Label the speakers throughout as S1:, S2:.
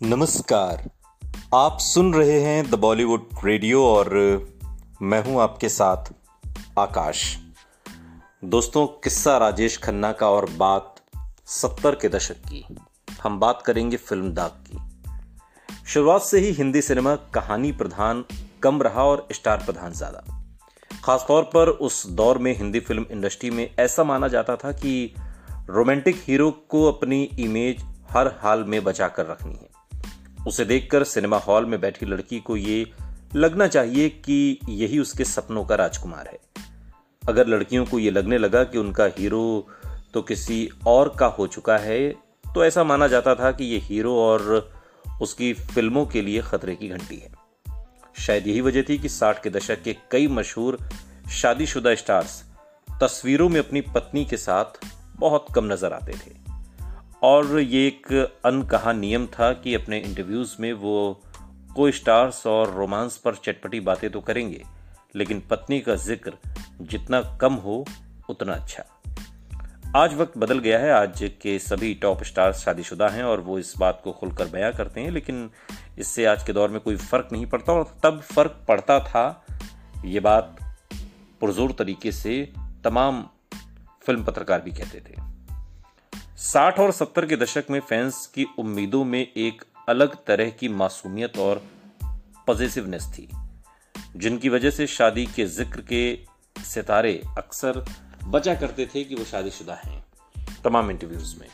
S1: नमस्कार। आप सुन रहे हैं द बॉलीवुड रेडियो और मैं हूँ आपके साथ आकाश। दोस्तों, किस्सा राजेश खन्ना का और बात सत्तर के दशक की। हम बात करेंगे फ़िल्म दाग की। शुरुआत से ही हिंदी सिनेमा कहानी प्रधान, कम रहा और स्टार प्रधान ज़्यादा। खासतौर पर उस दौर में हिंदी फ़िल्म इंडस्ट्री में ऐसा माना जाता था कि रोमांटिक हीरो को अपनी इमेज हर हाल में बचा कर रखनी है। उसे देखकर सिनेमा हॉल में बैठी लड़की को ये लगना चाहिए कि यही उसके सपनों का राजकुमार है। अगर लड़कियों को ये लगने लगा कि उनका हीरो तो किसी और का हो चुका है तो ऐसा माना जाता था कि ये हीरो और उसकी फ़िल्मों के लिए खतरे की घंटी है। शायद यही वजह थी कि साठ के दशक के कई मशहूर शादीशुदा स्टार्स तस्वीरों में अपनी पत्नी के साथ बहुत कम नज़र आते थे। और ये एक अनकहा नियम था कि अपने इंटरव्यूज़ में वो को स्टार्स और रोमांस पर चटपटी बातें तो करेंगे, लेकिन पत्नी का ज़िक्र जितना कम हो, उतना अच्छा। आज वक्त बदल गया है, आज के सभी टॉप स्टार शादीशुदा हैं और वो इस बात को खुलकर बयां करते हैं, लेकिन इससे आज के दौर में कोई फ़र्क नहीं पड़ता और तब फ़र्क पड़ता था ये बात पुरजोर तरीके से तमाम फ़िल्म पत्रकार भी कहते थे। साठ और सत्तर के दशक में फैंस की उम्मीदों में एक अलग तरह की मासूमियत और पॉजिटिवनेस थी, जिनकी वजह से शादी के ज़िक्र के सितारे अक्सर बचा करते थे कि वो शादीशुदा हैं, तमाम इंटरव्यूज़ में।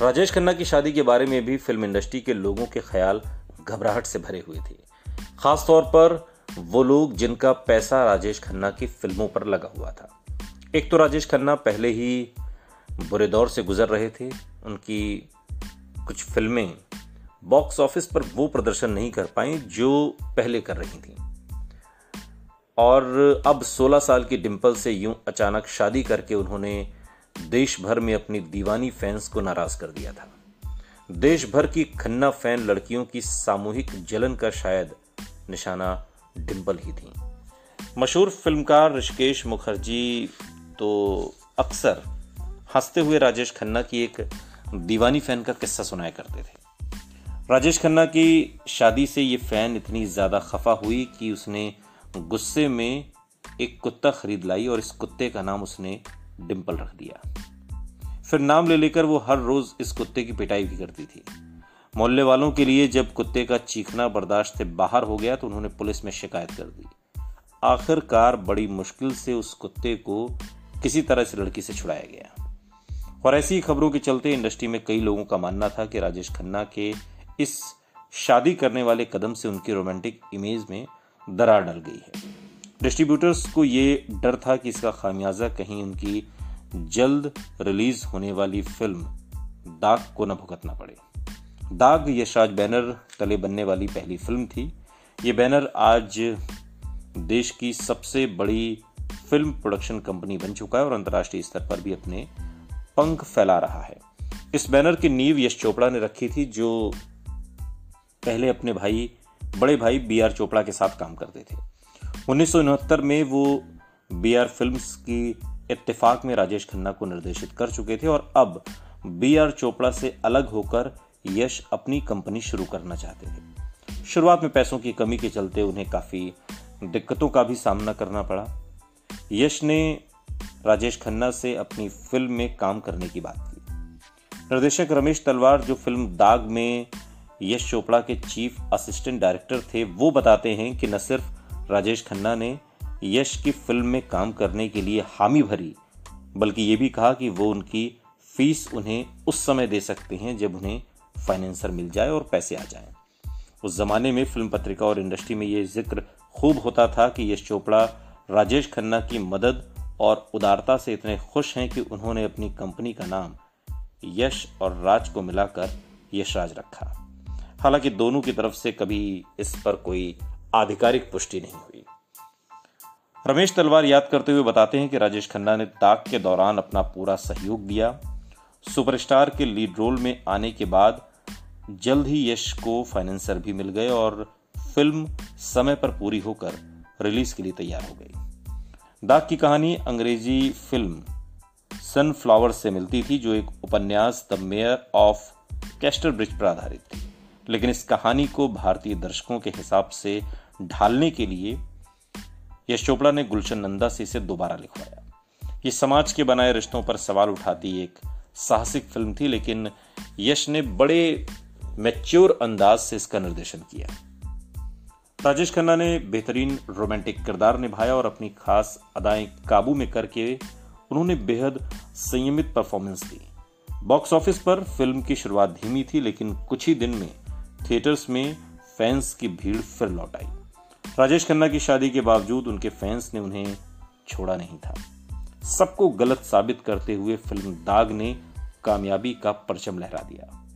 S1: राजेश खन्ना की शादी के बारे में भी फ़िल्म इंडस्ट्री के लोगों के ख्याल घबराहट से भरे हुए थे। खासतौर पर वो लोग जिनका पैसा राजेश खन्ना की फ़िल्मों पर लगा हुआ था। एक तो राजेश खन्ना पहले ही बुरे दौर से गुजर रहे थे, उनकी कुछ फ़िल्में बॉक्स ऑफ़िस पर वो प्रदर्शन नहीं कर पाई जो पहले कर रही थी। और अब 16 साल की डिम्पल से यूँ अचानक शादी करके उन्होंने देश भर में अपनी दीवानी फैंस को नाराज़ कर दिया था। देश भर की खन्ना फ़ैन लड़कियों की सामूहिक जलन का शायद निशाना डिम्पल ही थी। मशहूर फिल्मकार ऋषिकेश मुखर्जी तो अक्सर हँसते हुए राजेश खन्ना की एक दीवानी फ़ैन का किस्सा सुनाया करते थे। राजेश खन्ना की शादी से ये फ़ैन इतनी ज़्यादा खफा हुई कि उसने गुस्से में एक कुत्ता खरीद लाई और इस कुत्ते का नाम उसने डिम्पल रख दिया। फिर नाम ले लेकर वो हर रोज इस कुत्ते की पिटाई भी करती थी। मोहल्ले वालों के लिए जब कुत्ते का चीखना बर्दाश्त से बाहर हो गया तो उन्होंने पुलिस में शिकायत कर दी। आखिरकार बड़ी मुश्किल से उस कुत्ते को किसी तरह से लड़की से छुड़ाया गया। और ऐसी खबरों के चलते इंडस्ट्री में कई लोगों का मानना था कि राजेश खन्ना के इस शादी करने वाले कदम से उनकी रोमांटिक इमेज में दरार डल गई है। डिस्ट्रीब्यूटर्स को ये डर था कि इसका खामियाजा कहीं उनकी जल्द रिलीज़ होने वाली फ़िल्म दाग को न भुगतना पड़े। दाग यशराज बैनर तले बनने वाली पहली फ़िल्म थी। ये बैनर आज देश की सबसे बड़ी फ़िल्म प्रोडक्शन कंपनी बन चुका है और अंतर्राष्ट्रीय स्तर पर भी अपने पंख फैला रहा है। इस बैनर की नींव यश चोपड़ा ने रखी थी, जो पहले अपने भाई, बड़े भाई बी आर चोपड़ा के साथ काम करते थे। उन्नीस में वो बी आर फ़िल्म की इत्तेफाक में राजेश खन्ना को निर्देशित कर चुके थे और अब बी आर चोपड़ा से अलग होकर यश अपनी कंपनी शुरू करना चाहते थे। शुरुआत में पैसों की कमी के चलते उन्हें काफ़ी दिक्कतों का भी सामना करना पड़ा। यश ने राजेश खन्ना से अपनी फ़िल्म में काम करने की बात की निर्देशक रमेश तलवार, जो फ़िल्म दाग में यश चोपड़ा के चीफ असिस्टेंट डायरेक्टर थे, वो बताते हैं कि न सिर्फ़ राजेश खन्ना ने यश की फ़िल्म में काम करने के लिए हामी भरी, बल्कि ये भी कहा कि वो उनकी फ़ीस उन्हें उस समय दे सकते हैं जब उन्हें फाइनेंसर मिल जाए और पैसे आ जाएँ। उस जमाने में फ़िल्म पत्रिका और इंडस्ट्री में ये ज़िक्र खूब होता था कि यश चोपड़ा, राजेश खन्ना की मदद और उदारता से इतने खुश हैं कि उन्होंने अपनी कंपनी का नाम यश और राज को मिलाकर यशराज रखा। हालाँकि दोनों की तरफ़ से कभी इस पर कोई आधिकारिक पुष्टि नहीं हुई। रमेश तलवार याद करते हुए बताते हैं कि राजेश खन्ना ने ताक के दौरान अपना पूरा सहयोग दिया। सुपरस्टार के लीड रोल में आने के बाद जल्द ही यश को फाइनेंसर भी मिल गए और फ़िल्म समय पर पूरी होकर रिलीज़ के लिए तैयार हो गई। दाग की कहानी अंग्रेज़ी फ़िल्म सनफ्लावर से मिलती थी, जो एक उपन्यास, the Mayor of Casterbridge पर आधारित थी। लेकिन इस कहानी को भारतीय दर्शकों के हिसाब से ढालने के लिए यश चोपड़ा ने गुलशन नंदा से इसे दोबारा लिखवाया। ये समाज के बनाए रिश्तों पर सवाल उठाती एक साहसिक फ़िल्म थी, लेकिन यश ने बड़े मैच्योर अंदाज से इसका निर्देशन किया। राजेश खन्ना ने बेहतरीन रोमांटिक किरदार निभाया और अपनी खास अदाएँ काबू में करके उन्होंने बेहद संयमित परफॉर्मेंस दी। बॉक्स ऑफ़िस पर फ़िल्म की शुरुआत धीमी थी, लेकिन कुछ ही दिन में थिएटर्स में फैंस की भीड़ फिर लौट आई। राजेश खन्ना की शादी के बावजूद उनके फैंस ने उन्हें छोड़ा नहीं था। सबको गलत साबित करते हुए फ़िल्म दाग ने कामयाबी का परचम लहरा दिया।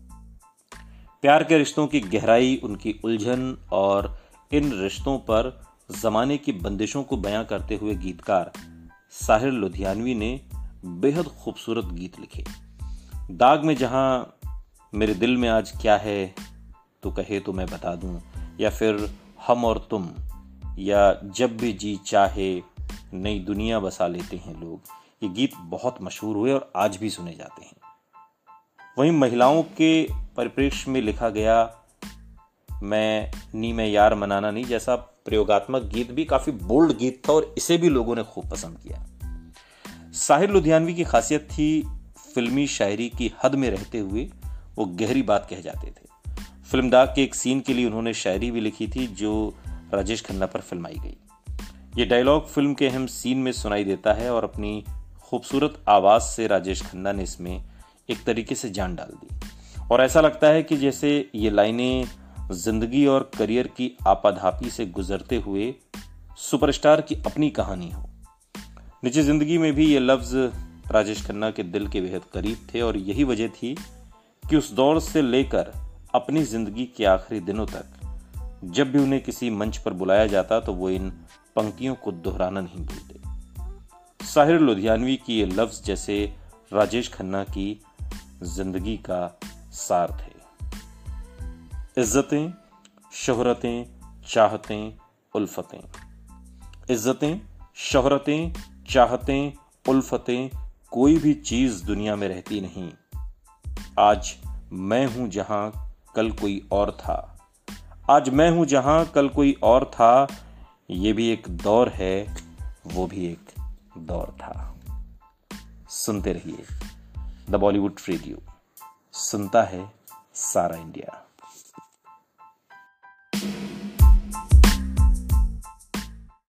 S1: प्यार के रिश्तों की गहराई, उनकी उलझन और इन रिश्तों पर जमाने की बंदिशों को बयां करते हुए गीतकार साहिर लुधियानवी ने बेहद खूबसूरत गीत लिखे। दाग में जहाँ मेरे दिल में आज क्या है तो कहे तो मैं बता दूँ, या फिर हम और तुम, या जब भी जी चाहे, नई दुनिया बसा लेते हैं लोग। ये गीत बहुत मशहूर हुए और आज भी सुने जाते हैं। वहीं महिलाओं के परिप्रेक्ष्य में लिखा गया मैं नी मैं यार मनाना नहीं जैसा प्रयोगात्मक गीत भी काफ़ी बोल्ड गीत था और इसे भी लोगों ने खूब पसंद किया। साहिर लुधियानवी की खासियत थी फिल्मी शायरी की हद में रहते हुए वो गहरी बात कह जाते थे। फ़िल्म दाग के एक सीन के लिए उन्होंने शायरी भी लिखी थी जो राजेश खन्ना पर फिल्माई गई। ये डायलॉग फ़िल्म के अहम सीन में सुनाई देता है और अपनी खूबसूरत आवाज़ से राजेश खन्ना ने इसमें एक तरीके से जान डाल दी। और ऐसा लगता है कि जैसे ये लाइनें ज़िंदगी और करियर की आपाधापी से गुजरते हुए सुपरस्टार की अपनी कहानी हो। निजी ज़िंदगी में भी ये लफ्ज राजेश खन्ना के दिल के बेहद करीब थे और यही वजह थी कि उस दौर से लेकर अपनी ज़िंदगी के आखिरी दिनों तक जब भी उन्हें किसी मंच पर बुलाया जाता तो वो इन पंक्तियों को दोहराना नहीं भूलते। साहिर लुधियानवी की ये लफ्ज जैसे राजेश खन्ना की ज़िंदगी का सार थे। इज्जतें, शोहरतें, चाहतें, उल्फतें। इज्जतें, शोहरतें, चाहतें, उल्फतें कोई भी चीज़ दुनिया में रहती नहीं। आज मैं हूँ जहाँ कल कोई और था। आज मैं हूँ जहाँ कल कोई और था, ये भी एक दौर है, वो भी एक दौर था। सुनते रहिए द बॉलीवुड रेडियो सुनता है सारा इंडिया।